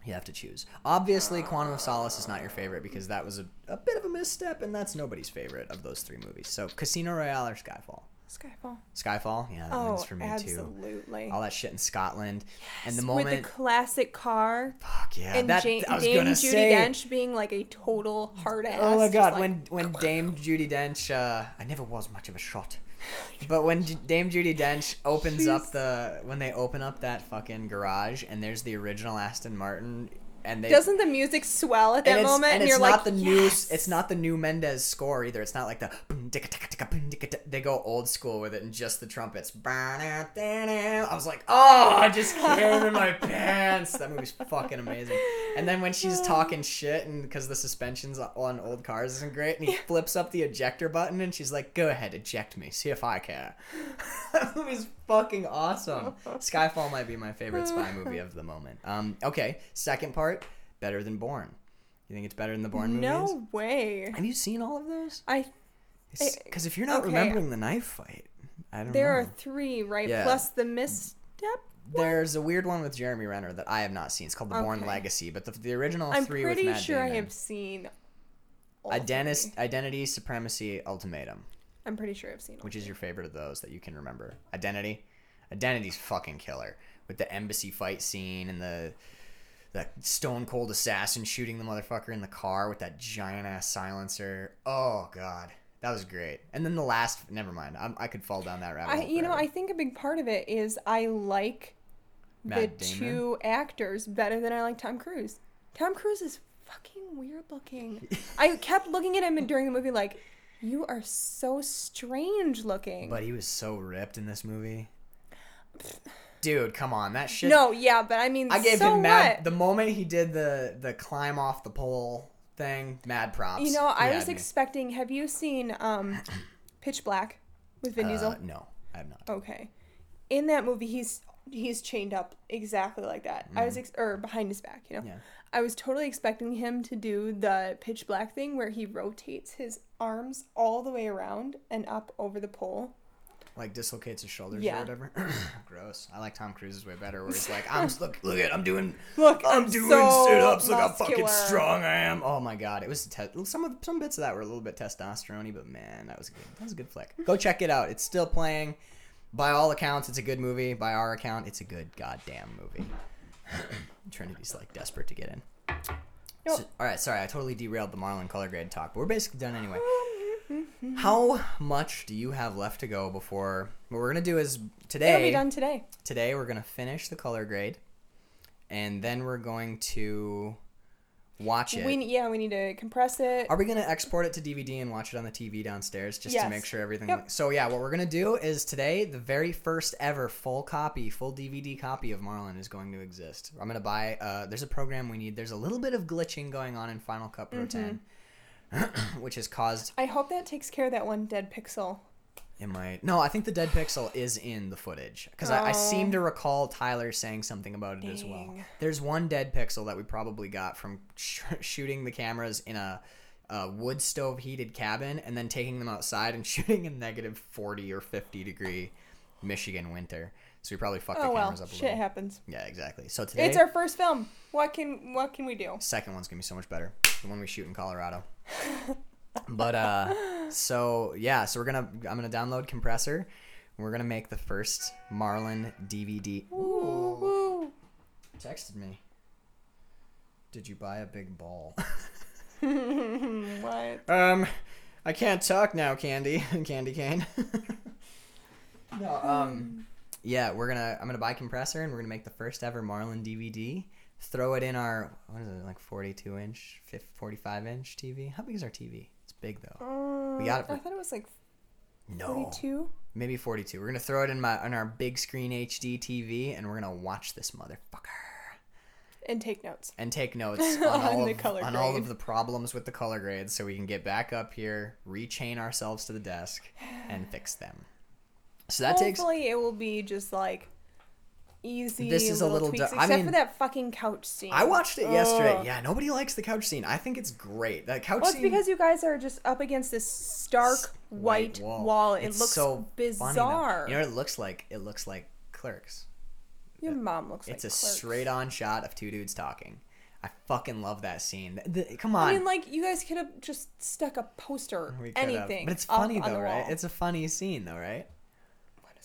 You have to choose. Obviously, Quantum of Solace is not your favorite because that was a, a bit of a misstep, and that's nobody's favorite of those three movies. So, Casino Royale or Skyfall? Skyfall. Skyfall? Yeah, that Oh, one's for me too. absolutely. All that shit in Scotland. and the moment With the classic car fuck, yeah. and that, Jane, I was Dame gonna Judy say. Dench being like a total hard ass. Oh my god, like- when when Dame Judi Dench, uh, I never was much of a shot, but when J- Dame Judi Dench opens up the when they open up that fucking garage and there's the original Aston Martin and they doesn't the music swell at that and moment? and And, it's you're not like, the new it's not the new Mendes score either. It's not like the they go old school with it and just the trumpets. I was like, oh, I just came in my pants. That movie's fucking amazing. And then when she's talking shit and because the suspensions on old cars isn't great, and he flips up the ejector button and she's like, go ahead, eject me, see if I care. that movie's fucking awesome. Skyfall might be my favorite spy movie of the moment. Um, okay, second part, better than Bourne. You think it's better than the Bourne movies? No way. Have you seen all of those? I Because if you're not okay. remembering the knife fight, I don't there know. are three, right? Yeah. Plus the misstep. There's a weird one with Jeremy Renner that I have not seen. It's called The Bourne Okay. Legacy, but the, the original I'm three with pretty sure I have seen. Identis- Identity, Supremacy, Ultimatum. I'm pretty sure I've seen. Which is your favorite of those that you can remember? Identity. Identity's fucking killer with the embassy fight scene and the that stone cold assassin shooting the motherfucker in the car with that giant ass silencer. Oh god, that was great. And then the last, never mind. I'm, I could fall down that rabbit I, hole. you know. I think a big part of it is I like the Damon? two actors better than I like Tom Cruise. Tom Cruise is fucking weird looking. I kept looking at him during the movie like, you are so strange looking. But he was so ripped in this movie. Dude, come on, that shit. no, yeah, but I mean, I gave so him mad. what? The moment he did the the climb off the pole thing, mad props. You know, I was me. expecting. Have you seen um, Pitch Black with Vin Diesel? Uh, no, I have not. Okay. In that movie, he's he's chained up exactly like that. I was ex- or behind his back, you know. Mm. Yeah. I was totally expecting him to do the pitch black thing where he rotates his arms all the way around and up over the pole. Like dislocates his shoulders Yeah. or whatever. Gross. I like Tom Cruise's way better, where he's like, "I'm look, look at, I'm doing, Look, I'm, I'm doing so sit-ups. Look how fucking strong I am." Oh my god, it was te- some of some bits of that were a little bit testosterone but man, that was good. That was a good flick. Go check it out. It's still playing. By all accounts, it's a good movie. By our account, it's a good goddamn movie. Trinity's like desperate to get in. Nope. So- all right, sorry, I totally derailed the Marlon color grade talk, but we're basically done anyway. Um, How much do you have left to go before? What we're gonna do is today. It'll be done today. Today we're gonna finish the color grade, and then we're going to watch it. We yeah, we need to compress it. Are we gonna export it to DVD and watch it on the TV downstairs just to make sure everything? Yep. So yeah, what we're gonna do is today the very first ever full copy, full DVD copy of Marlon is going to exist. I'm gonna buy. Uh, there's a program we need. There's a little bit of glitching going on in Final Cut Pro Mm-hmm. 10, which has caused I hope that takes care of that one dead pixel. it might. No, I think the dead pixel is in the footage because I, I seem Oh. to recall Tyler saying something about it as well. There's one dead pixel that we probably got from sh- shooting the cameras in a, a wood stove heated cabin and then taking them outside and shooting in negative 40 or 50 degree Michigan winter. So we probably fucked oh, the Oh well, cameras up a shit little. happens. Yeah, exactly. So today, It's our first film. What can what can we do? second one's gonna be so much better. The one we shoot in Colorado. but uh so yeah, so we're gonna I'm gonna download compressor. We're gonna make the first Marlon DVD. Woo, woo. Texted me. Did you buy a big ball? what? um, I can't talk now, Candy. Candy cane. no, um, yeah, we're gonna. I'm gonna buy compressor, and we're gonna make the first ever Marlon DVD. Throw it in our what is it like 42 inch, 50, 45 inch TV? How big is our TV? It's big though. Um, got it for- I thought it was like No, 42. maybe 42. We're gonna throw it in my on our big screen HD TV, and we're gonna watch this motherfucker And take notes. and take notes on, On all, the of, on all of the problems with the color grades, so we can get back up here, rechain ourselves to the desk, and fix them. So that takes. Hopefully, it will be just like easy. This is a little tweaks, du- I except mean- for that fucking couch scene. I watched it yesterday. Yeah, nobody likes the couch scene. I think it's great. That couch Well, it's scene. because you guys are just up against this stark white wall. It It's looks so bizarre. you know what it looks like? It looks like Clerks. Your mom looks like It's like a Clerks. straight on shot of two dudes talking. I fucking love that scene. The- the- come on. I mean, like you guys could have just stuck a poster, anything. But it's funny though, right? wall. It's a funny scene though, right?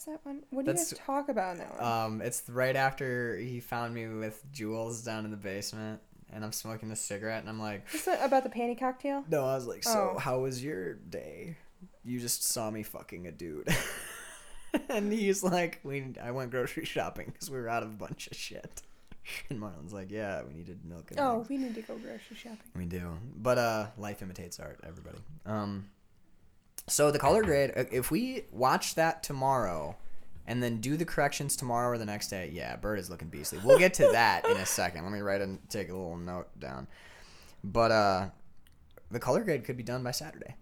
That one? What do you guys talk about in that one? Um, it's right after he found me with Jules down in the basement, and I'm smoking a cigarette, and I'm like, is that about the panty cocktail? no, I was like, so Oh. how was your day? You just saw me fucking a dude. and he's like, we, I went grocery shopping because we were out of a bunch of shit. And Marlon's like, yeah, we needed milk and Oh, eggs." we need to go grocery shopping. We do. But uh life imitates art, everybody. Um so the color grade, uh, if we watch that tomorrow and then do the corrections tomorrow or the next day, yeah, Bird is looking beastly. We'll get to that in a second. Let me write and take a little note down. But uh the color grade could be done by Saturday.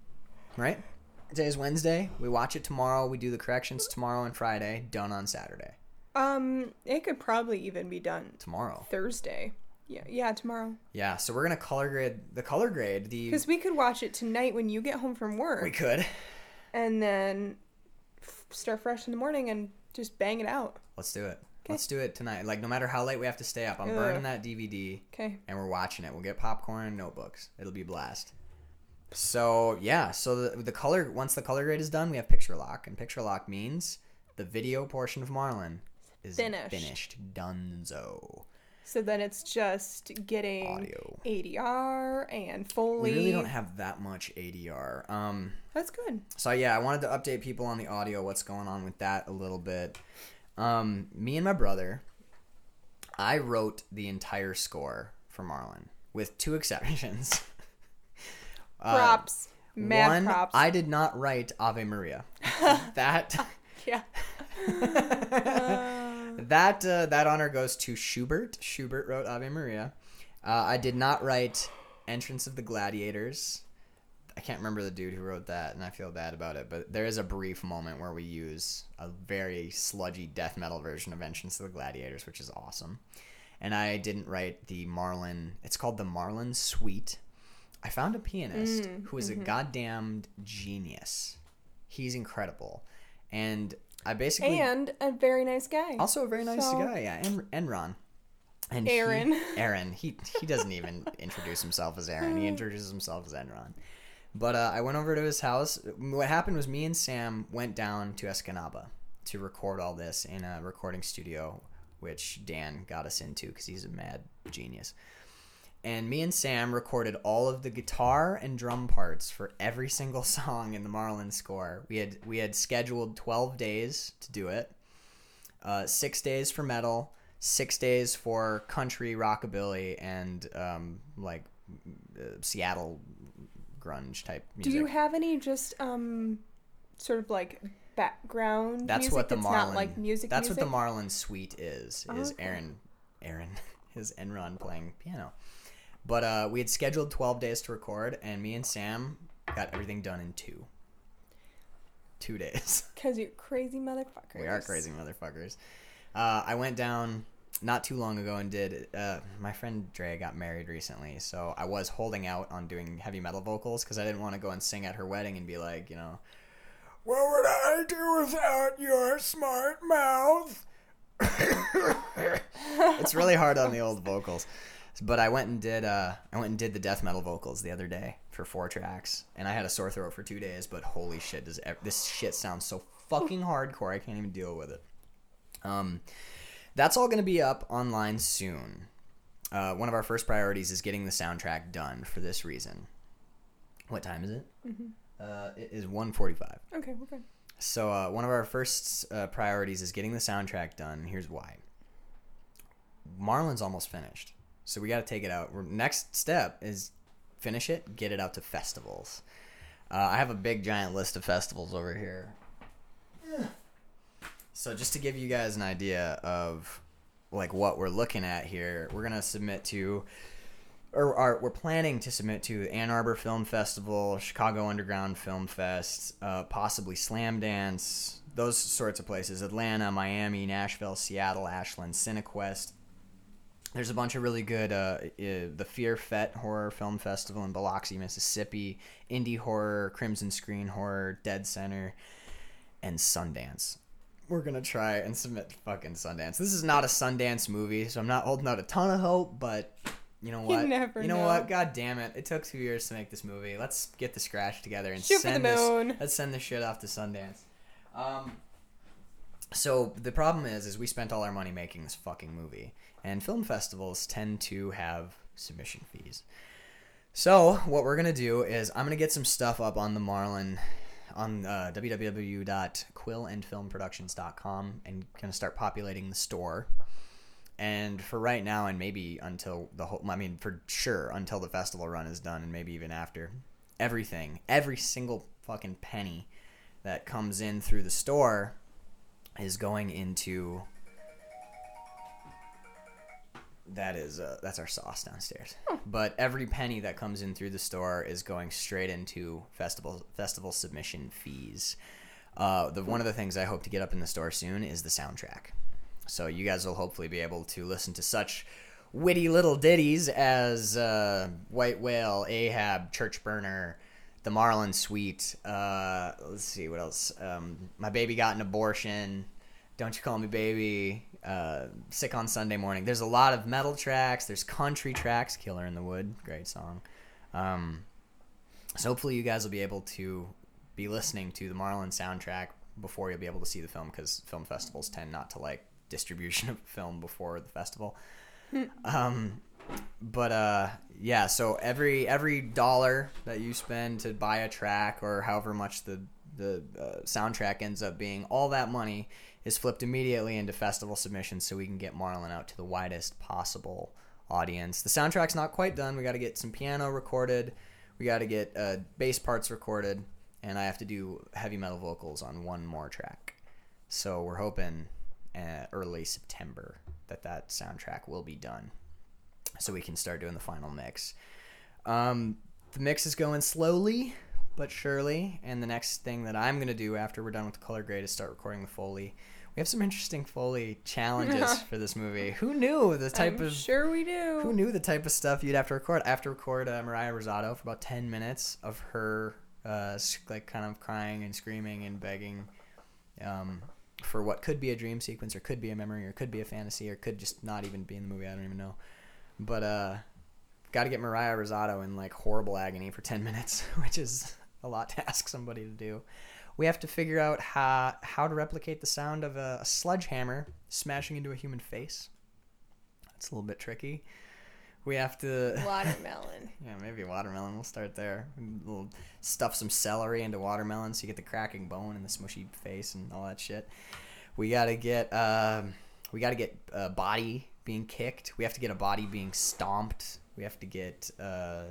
Right? Today is Wednesday. We watch it tomorrow. We do the corrections tomorrow and Friday. Done on Saturday. Um, it could probably even be done Tomorrow. Thursday. Yeah, yeah, tomorrow. Yeah. So we're gonna color grade the color grade. The Because we could watch it tonight when you get home from work, we could. and then f- start fresh in the morning and just bang it out. Let's do it. Let's do it tonight. Like no matter how late we have to stay up, I'm Ugh. burning that DVD Okay. and we're watching it. We'll get popcorn and notebooks. It'll be a blast. So yeah, so the, the color once the color grade is done, we have picture lock, and picture lock means the video portion of Marlin is Finished. finished. Dunzo. So then it's just getting Audio. ADR and Foley. We really don't have that much ADR. Um, That's good. So yeah, I wanted to update people on the audio, what's going on with that a little bit. Um, me and my brother, I wrote the entire score for Marlin, with two exceptions. Uh, Props. Mad one, props. I did not write Ave Maria. that yeah. that uh, that honor goes to Schubert. Schubert wrote Ave Maria. Uh, I did not write Entrance of the Gladiators. I can't remember the dude who wrote that, and I feel bad about it. But there is a brief moment where we use a very sludgy death metal version of Entrance of the Gladiators, which is awesome. And I didn't write the Marlin. It's called the Marlin Suite. I found a pianist Mm, who is a goddamned genius. He's incredible, and I basically And a very nice guy. also a very nice So- guy, yeah. En- Enron. And he- Aaron. Aaron. He he doesn't even introduce himself as Aaron. He introduces himself as Enron. But uh, I went over to his house. What happened was me and Sam went down to Escanaba to record all this in a recording studio, which Dan got us into because he's a mad genius. And me and Sam recorded all of the guitar and drum parts for every single song in the Marlin score. We had we had scheduled twelve days to do it uh, six days for metal, six days for country, rockabilly, and um, like uh, Seattle grunge type Music. Do you have any just um sort of like background that's music what the that's Marlin. not like music that's music? what the Marlin suite is. Is okay. Aaron, Aaron, is Enron playing piano. But uh, we had scheduled twelve days to record, and me and Sam got everything done in two. Two days. Cuz you're crazy motherfuckers. We are crazy motherfuckers. Uh, I went down not too long ago and did. Uh, my friend Dre got married recently, so I was holding out on doing heavy metal vocals because I didn't want to go and sing at her wedding and be like, you know, what would I do without your smart mouth? It's really hard on the old vocals. But I went and did uh, I went and did the death metal vocals the other day for four tracks, and I had a sore throat for two days. But holy shit, does ev- this shit sound so fucking hardcore? I can't even deal with it. Um, that's all gonna be up online soon. Uh, one of our first priorities is getting the soundtrack done for this reason. What time is it? Uh, it is 1.45. Okay, we're. So uh, one of our first uh, priorities is getting the soundtrack done. Here's why. Marlin's almost finished, so we got to take it out. Next step is finish it, get it out to festivals. Uh, I have a big giant list of festivals over here. So just to give you guys an idea of like what we're looking at here, we're gonna submit to or are, we're planning to submit to Ann Arbor Film Festival, Chicago Underground Film Fest, uh, possibly Slamdance, those sorts of places. Atlanta, Miami, Nashville, Seattle, Ashland, Cinequest. There's a bunch of really good. Uh, uh, the Fear Fete Horror Film Festival in Biloxi, Mississippi, Indie Horror, Crimson Screen Horror, Dead Center, and Sundance. We're gonna try and submit fucking Sundance. This is not a Sundance movie, so I'm not holding out a ton of hope, but you know what? never know, know. what? God damn it! It took two years to make this movie. Let's get the scratch together and Shoot send the this. Let's send this shit off to Sundance. Um, so the problem is, is we spent all our money making this fucking movie, and film festivals tend to have submission fees. So what we're gonna do is I'm gonna get some stuff up on the Marlin on uh, www.quillandfilmproductions.com and gonna start populating the store. And for right now, and maybe until the whole, I mean, for sure, until the festival run is done, and maybe even after, everything, every single fucking penny that comes in through the store is going into that is uh, that's our sauce downstairs. But every penny that comes in through the store is going straight into festival festival submission fees. Uh, the one of the things I hope to get up in the store soon is the soundtrack. So you guys will hopefully be able to listen to such witty little ditties as uh, White Whale, Ahab, Church Burner, The Marlin Suite. Uh, let's see what else. Um, My baby got an abortion. Don't you call me baby. Uh, Sick on Sunday morning. There's a lot of metal tracks. There's country tracks. Killer in the Wood, great song. Um, so hopefully you guys will be able to be listening to the Marlin soundtrack before you'll be able to see the film because film festivals tend not to like distribution of film before the festival. um, but uh, yeah, so every every dollar that you spend to buy a track or however much the the uh, soundtrack ends up being, all that money is flipped immediately into festival submissions so we can get Marlin out to the widest possible audience. The soundtrack's not quite done. We got to get some piano recorded. We got to get uh, bass parts recorded, and I have to do heavy metal vocals on one more track. So we're hoping uh, early September that that soundtrack will be done, so we can start doing the final mix. Um, the mix is going slowly but surely, and the next thing that I'm gonna do after we're done with the color grade is start recording the foley. We have some interesting foley challenges for this movie. Who knew the type I'm of sure we do. who knew the type of stuff you'd have to record? I have to record uh, Mariah Rosado for about ten minutes of her, uh, like kind of crying and screaming and begging, um, for what could be a dream sequence or could be a memory or could be a fantasy or could just not even be in the movie. I don't even know. But uh, got to get Mariah Rosado in like horrible agony for ten minutes, which is a lot to ask somebody to do. We have to figure out how how to replicate the sound of a, a sledgehammer smashing into a human face. That's a little bit tricky. We have to Watermelon. yeah, maybe watermelon. We'll start there. We'll stuff some celery into watermelon so you get the cracking bone and the smushy face and all that shit. We gotta get um, we gotta get a body being kicked. We have to get a body being stomped. We have to get uh,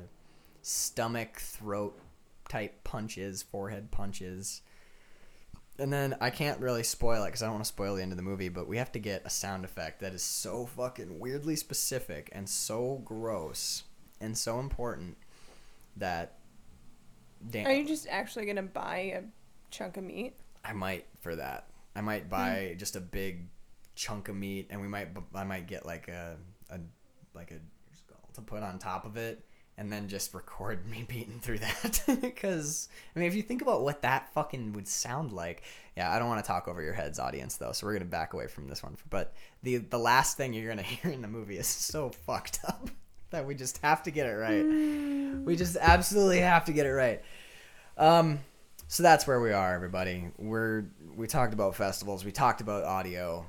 stomach, throat type punches, forehead punches. And then I can't really spoil it because I don't want to spoil the end of the movie, but we have to get a sound effect that is so fucking weirdly specific and so gross and so important that damn, Are you just actually gonna buy a chunk of meat? I might for that. I might hmm. buy just a big chunk of meat, and we might I might get like a a like a skull to put on top of it, and then just record me beating through that. Because I mean, if you think about what that fucking would sound like, yeah, I don't want to talk over your heads, audience, though. So we're gonna back away from this one. But the the last thing you're gonna hear in the movie is so fucked up. that we just have to get it right. We just absolutely have to get it right. Um, so that's where we are, everybody. We're we talked about festivals. We talked about audio.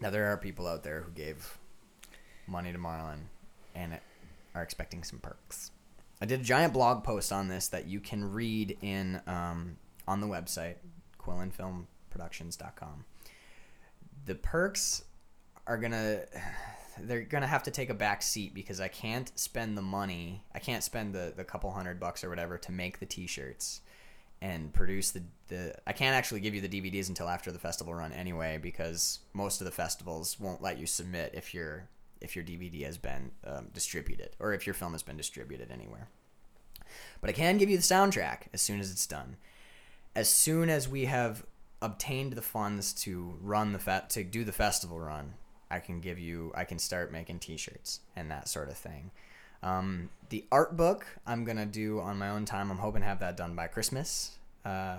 Now there are people out there who gave money to Marlon and are expecting some perks. I did a giant blog post on this that you can read in um, on the website quillenfilmproductions.com. The perks are gonna they're gonna have to take a back seat because I can't spend the money. I can't spend the, the couple hundred bucks or whatever to make the t-shirts and produce the, the I can't actually give you the DVDs until after the festival run anyway because most of the festivals won't let you submit if your if your DVD has been um, distributed or if your film has been distributed anywhere. But I can give you the soundtrack as soon as it's done. As soon as we have obtained the funds to run the fe- to do the festival run, I can give you I can start making T-shirts and that sort of thing. Um, the art book I'm gonna do on my own time. I'm hoping to have that done by Christmas. Uh,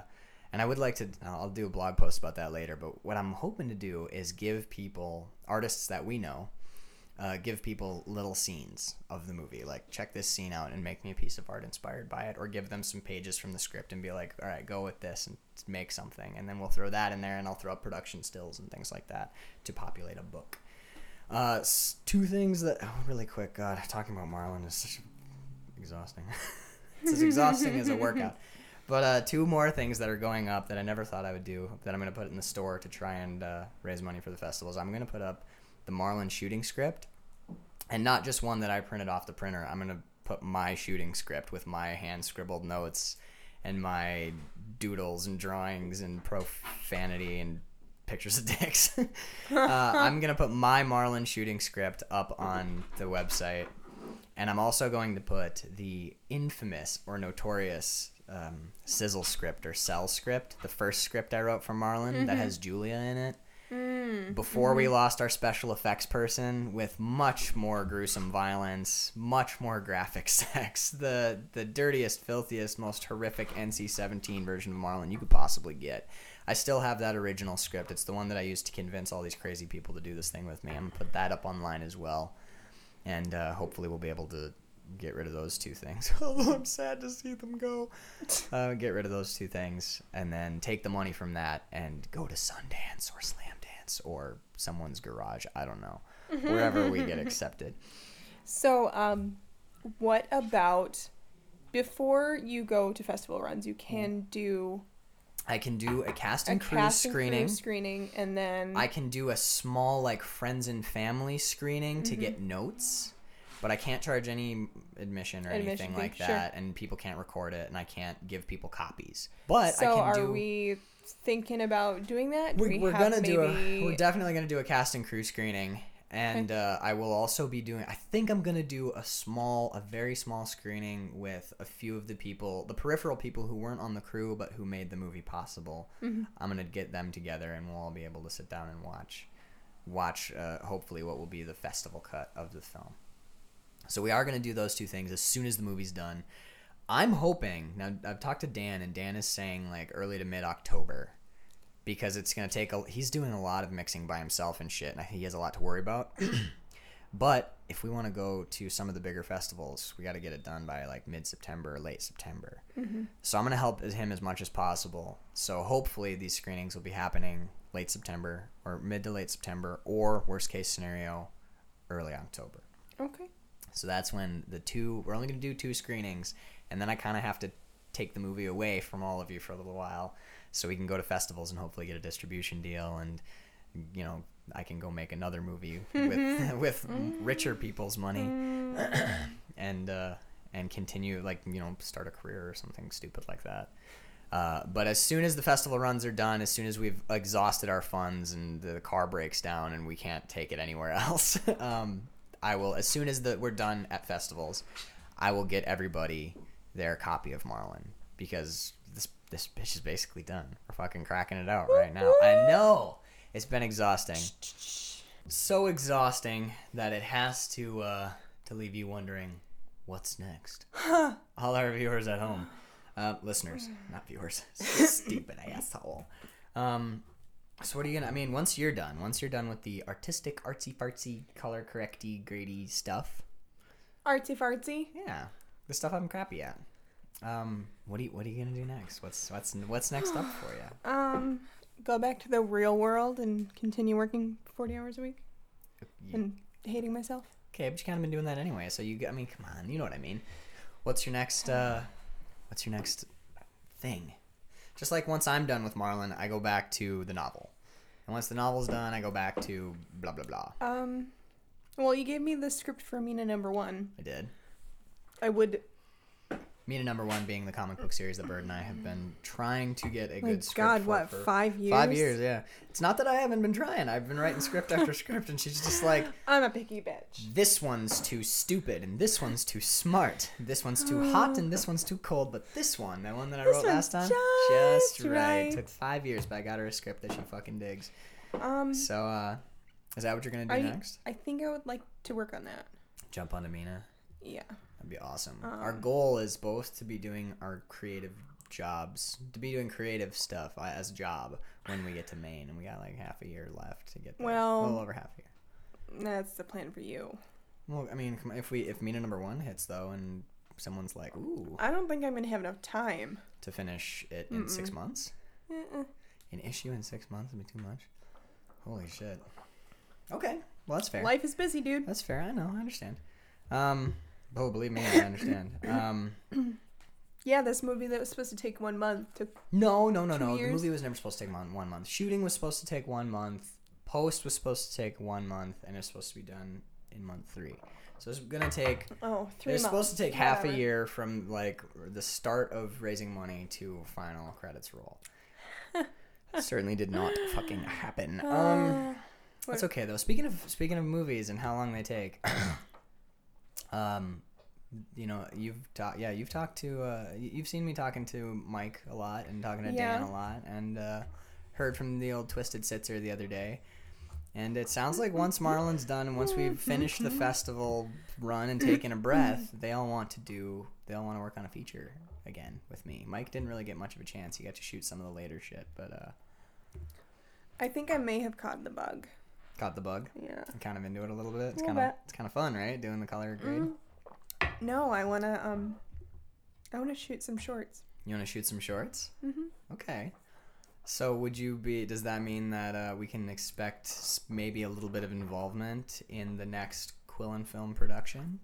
and I would like to. I'll do a blog post about that later. But what I'm hoping to do is give people artists that we know, uh, give people little scenes of the movie. Like check this scene out and make me a piece of art inspired by it, or give them some pages from the script and be like, all right, go with this and make something. And then we'll throw that in there, and I'll throw up production stills and things like that to populate a book. Uh, two things that oh, really quick. God, talking about Marlon is such exhausting. it's as exhausting as a workout. But uh, two more things that are going up that I never thought I would do that I'm going to put in the store to try and uh, raise money for the festivals. I'm going to put up the Marlon shooting script, and not just one that I printed off the printer. I'm going to put my shooting script with my hand scribbled notes and my doodles and drawings and profanity and pictures of dicks. uh, I'm gonna put my Marlin shooting script up on the website, and I'm also going to put the infamous or notorious um, sizzle script or cell script, the first script I wrote for Marlon mm-hmm. that has Julia in it. Mm, Before mm-hmm. we lost our special effects person with much more gruesome violence, much more graphic sex, the the dirtiest, filthiest, most horrific NC-17 version of Marlon you could possibly get. I still have that original script. It's the one that I used to convince all these crazy people to do this thing with me. I'm gonna put that up online as well, and uh, hopefully we'll be able to get rid of those two things. Although I'm sad to see them go. Uh, get rid of those two things, and then take the money from that and go to Sundance or Slam Or someone's garage. I don't know, wherever we get accepted. So, um, what about before you go to festival runs? You can do I can do a cast and a crew cast screening. And crew screening, and then I can do a small like friends and family screening mm-hmm. to get mm-hmm. notes, but I can't charge any admission or admission anything like that, and people can't record it, and I can't give people copies. But so I can are do, we thinking about doing that? we, we are gonna maybe... do a. We're definitely gonna do a cast and crew screening, and uh, I will also be doing. I think I'm gonna do a small, a very small screening with a few of the people, the peripheral people who weren't on the crew but who made the movie possible. Mm-hmm. I'm gonna get them together, and we'll all be able to sit down and watch, watch. Uh, hopefully, what will be the festival cut of the film. So we are gonna do those two things as soon as the movie's done. I'm hoping now. I've talked to Dan, and Dan is saying like early to mid October because it's gonna take a. He's doing a lot of mixing by himself and shit, and I think he has a lot to worry about. but if we want to go to some of the bigger festivals, we got to get it done by like mid September or late September. Mm-hmm. So I'm gonna help him as much as possible. So hopefully these screenings will be happening late September or mid to late September, or worst case scenario, early October. Okay. So that's when the two. We're only gonna do two screenings, and then I kind of have to take the movie away from all of you for a little while so we can go to festivals and hopefully get a distribution deal and you know I can go make another movie with with richer people's money and uh, and continue like you know start a career or something stupid like that. Uh, but as soon as the festival runs are done, as soon as we've exhausted our funds and the car breaks down and we can't take it anywhere else, um, I will. As soon as the, we're done at festivals, I will get everybody their copy of Marlin because this bitch is basically done. We're fucking cracking it out right now. I know it's been exhausting, so exhausting that it has to uh, to leave you wondering what's next. All our viewers at home, uh, listeners, not viewers, stupid asshole. Um, so what are you gonna? I mean, once you're done, once you're done with the artistic, artsy fartsy, color correcty, grady stuff, Artsy fartsy. Yeah, the stuff I'm crappy at. Um, what are you What are you gonna do next? What's What's What's next up for you? Um, go back to the real world and continue working 40 hours a week and hating myself. Okay, but you kind of been doing that anyway. So you, I mean, come on, you know what I mean. What's your next? uh What's your next thing? Just like once I'm done with Marlin, I go back to the novel, and once the novel's done, I go back to blah blah blah. Um, well, you gave me the script for Mina number one. I did. I would. Mina number one being the comic book series that Bird and I have been trying to get a My good script God, for what for five years? Five years, yeah. It's not that I haven't been trying. I've been writing script after script, and she's just like, I'm a picky bitch. this one's too stupid, and this one's too smart. This one's too hot, and this one's too cold. But this one, the one that I This wrote last time, just just right. right. Took five years, but I got her a script that she fucking digs. Um, So, uh, is that what you're gonna do I next? I think I would like to work on that. Jump onto Mina. Yeah. That'd be awesome. our Um, goal is both to be doing our creative jobs, to be doing creative stuff uh, as a job when we get to Maine, and we got like half a year left to get there. Well- a little over half a year. That's the plan for you. Well, I mean, if we if Mina number one hits though, and someone's like, "Ooh," I don't think I'm gonna have enough time. to finish it in six months, Uh-uh. an issue in six months would be too much. Holy shit. Okay, well that's fair. Life is busy, dude. That's fair. I know. I understand. Um, oh, believe me, I understand. Um, Yeah, this movie that was supposed to take one month took. no, no, no, no. The movie was never supposed to take one, one month. Shooting was supposed to take one month. Post was supposed to take one month, and it's supposed to be done in month three. So it's gonna take. Oh, three It's supposed to take half a year from like the start of raising money to final credits roll. That certainly did not fucking happen. Um, that's okay though. Speaking of speaking of movies and how long they take, um, you know, you've talked. Yeah, you've talked to. Uh, you've seen me talking to Mike a lot and talking to Dan a lot, and uh, heard from the old Twisted Sitzer the other day. And it sounds like once Marlon's done and once we've finished the festival run and taken a breath, they all want to do. They all want to work on a feature again with me. Mike didn't really get much of a chance. He got to shoot some of the later shit, but uh, I think I may have caught the bug. Caught the bug. Yeah. I'm kind of into it a little bit. It's kind of it's kind of fun, right? Doing the color grade. Mm. No, I wanna um, I wanna shoot some shorts. You want to shoot some shorts? Mhm. Okay. So would you be? Does that mean that uh, we can expect maybe a little bit of involvement in the next Quillen film production?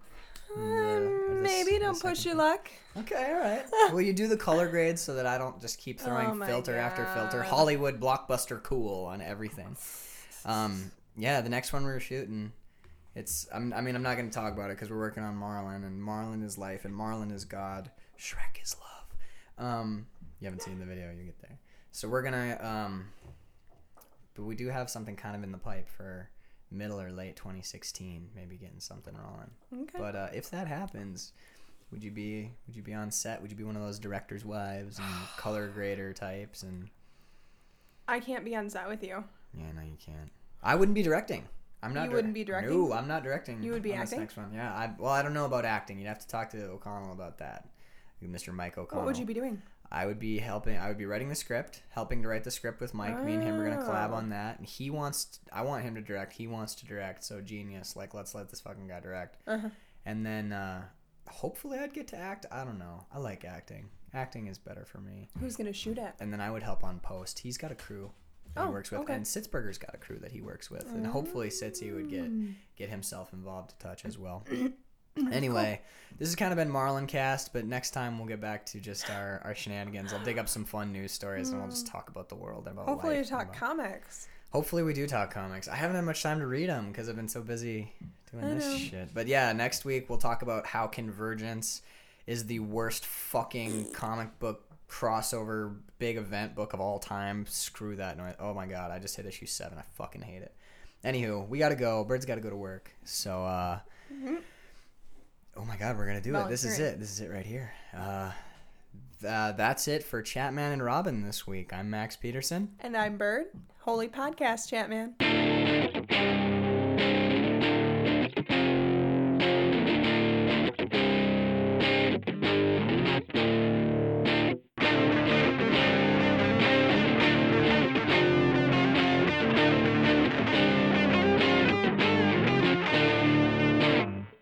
The- Um, maybe don't push your luck. Okay, all right. Will you do the color grade so that I don't just keep throwing Oh filter after filter, Hollywood blockbuster cool on everything? Um, yeah, the next one we're shooting, it's. I'm, I mean, I'm not going to talk about it because we're working on Marlin, and Marlin is life, and Marlin is God. Shrek is love. Um, you haven't seen the video, you get there. So we're gonna. Um, but we do have something kind of in the pipe for middle or late 2016, maybe getting something rolling. Okay. But uh, if that happens, would you be would you be on set? Would you be one of those directors' wives and color grader types? And I can't be on set with you. yeah, no, you can't. I wouldn't be directing. I'm not. You wouldn't be directing? No, I'm not directing. You would be acting? Next one, yeah. I, well, I don't know about acting. You'd have to talk to O'Connell about that. Mr. Mike O'Connell. What would you be doing? I would be helping. I would be writing the script, helping to write the script with Mike. Me and him are gonna collab Oh. on that. And he wants. I want him to direct. He wants to direct. So genius. Like, let's let this fucking guy direct. Uh-huh. And then uh, hopefully I'd get to act. I don't know. I like acting. Acting is better for me. Who's gonna shoot at? And then I would help on post. He's got a crew that he Oh, works with, okay. and Sitzberger's got a crew that he works with, and hopefully Sitzy would get Mm. get himself involved a touch as well. Anyway, this has kind of been Marlin Cast, but next time we'll get back to just our, our shenanigans. I'll dig up some fun news stories and we'll just talk about the world and about Hopefully, life talk about- comics. Hopefully, we do talk comics. I haven't had much time to read them because I've been so busy doing I this know. shit. But yeah, next week we'll talk about how Convergence is the worst fucking comic book crossover big event book of all time. Screw that noise. Oh my god, I just hit issue seven. I fucking hate it. Anywho, we gotta go. Bird's gotta go to work. So, uh, oh my god, we're gonna do it. This is it. This is it right here. Uh, th- that's it for Chatman and Robin this week. I'm Max Peterson. And I'm Bird. Holy podcast, chat man.